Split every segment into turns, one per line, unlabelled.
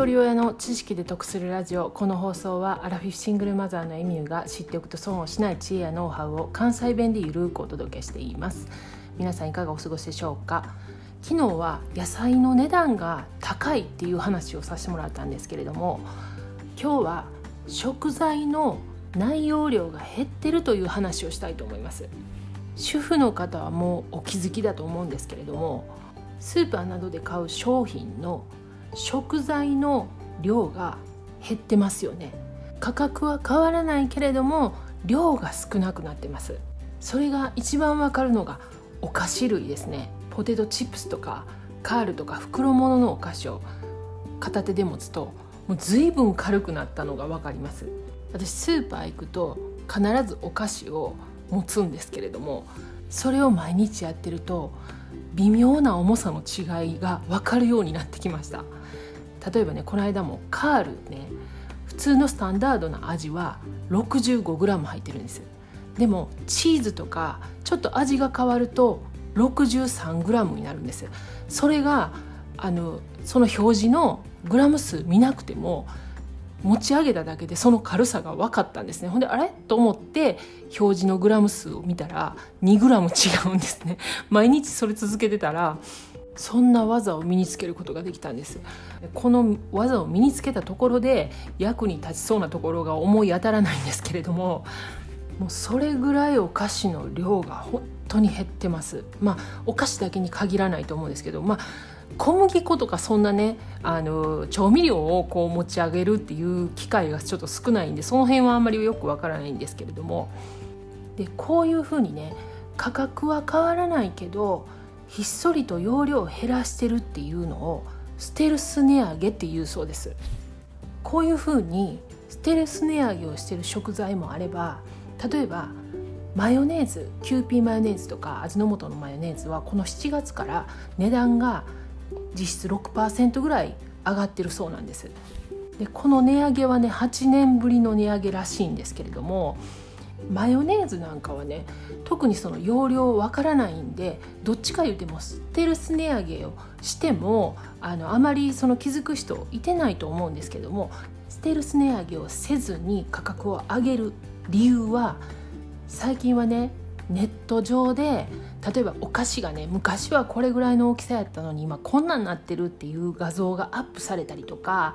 一人親の知識で得するラジオ。この放送はアラフィフシングルマザーのエミューが知っておくと損をしない知恵やノウハウを関西弁でゆるくお届けしています。皆さんいかがお過ごしでしょうか？昨日は野菜の値段が高いっていう話をさせてもらったんですけれども今日は食材の内容量が減ってるという話をしたいと思います。主婦の方はもうお気づきだと思うんですけれどもスーパーなどで買う商品の食材の量が減ってますよね。価格は変わらないけれども量が少なくなってます。それが一番わかるのがお菓子類ですね。ポテトチップスとかカールとか袋物のお菓子を片手で持つともう随分軽くなったのが分かります。私スーパー行くと必ずお菓子を持つんですけれどもそれを毎日やってると微妙な重さの違いが分かるようになってきました。例えばねこの間もカールね普通のスタンダードな味は 65g 入ってるんですでもチーズとかちょっと味が変わると 63g になるんですそれがあのその表示のグラム数見なくても持ち上げただけでその軽さが分かったんですね。ほんであれ？と思って表示のグラム数を見たら2グラム違うんですね。毎日それ続けてたらそんな技を身につけることができたんです。この技を身につけたところで役に立ちそうなところが思い当たらないんですけれどももうそれぐらいお菓子の量が本当に減ってます。まあお菓子だけに限らないと思うんですけどまあ小麦粉とかそんなねあの調味料をこう持ち上げるっていう機会がちょっと少ないんでその辺はあんまりよくわからないんですけれども。でこういうふうにね価格は変わらないけどひっそりと容量を減らしてるっていうのをステルス値上げっていうそうです。こういうふうにステルス値上げをしてる食材もあれば例えばマヨネーズキューピーマヨネーズとか味の素のマヨネーズはこの7月から値段が実質6%ぐらい上がってるそうなんです。でこの値上げはね8年ぶりの値上げらしいんですけれどもマヨネーズなんかはね特にその容量わからないんでどっちか言うてもステルス値上げをしてもあのあまりその気づく人いてないと思うんですけどもステルス値上げをせずに価格を上げる理由は最近はねネット上で例えばお菓子がね昔はこれぐらいの大きさやったのに今こんなんなってるっていう画像がアップされたりとか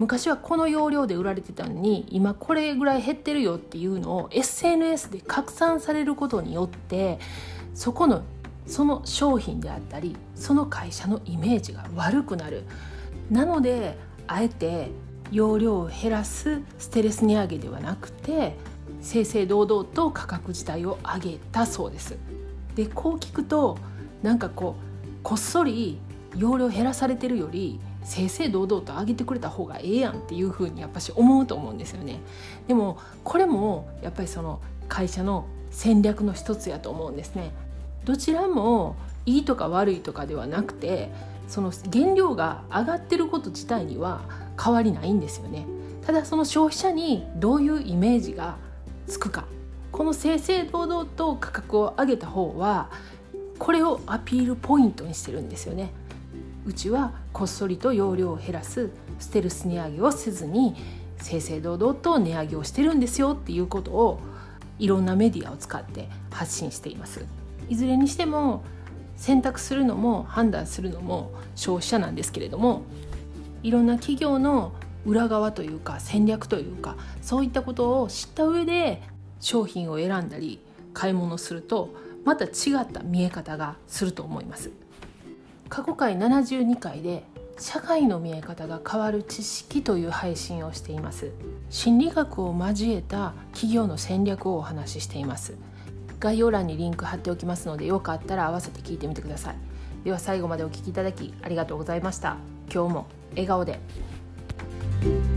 昔はこの容量で売られてたのに今これぐらい減ってるよっていうのを SNS で拡散されることによってそこのその商品であったりその会社のイメージが悪くなる。なのであえて容量を減らすステレス値上げではなくて正々堂々と価格自体を上げたそうです。でこう聞くとなんかこうこっそり容量減らされてるより正々堂々と上げてくれた方がええやんっていうふうにやっぱし思うと思うんですよね。でもこれもやっぱりその会社の戦略の一つやと思うんですね。どちらもいいとか悪いとかではなくてその原料が上がってること自体には変わりないんですよね。ただその消費者にどういうイメージがつくか。この正々堂々と価格を上げた方はこれをアピールポイントにしてるんですよね。うちはこっそりと容量を減らすステルス値上げをせずに正々堂々と値上げをしてるんですよっていうことをいろんなメディアを使って発信しています。いずれにしても選択するのも判断するのも消費者なんですけれどもいろんな企業の裏側というか戦略というかそういったことを知った上で商品を選んだり買い物するとまた違った見え方がすると思います。過去回72回で社会の見え方が変わる知識という配信をしています。心理学を交えた企業の戦略をお話ししています。概要欄にリンク貼っておきますのでよかったら合わせて聞いてみてください。では最後までお聴きいただきありがとうございました。今日も笑顔で。You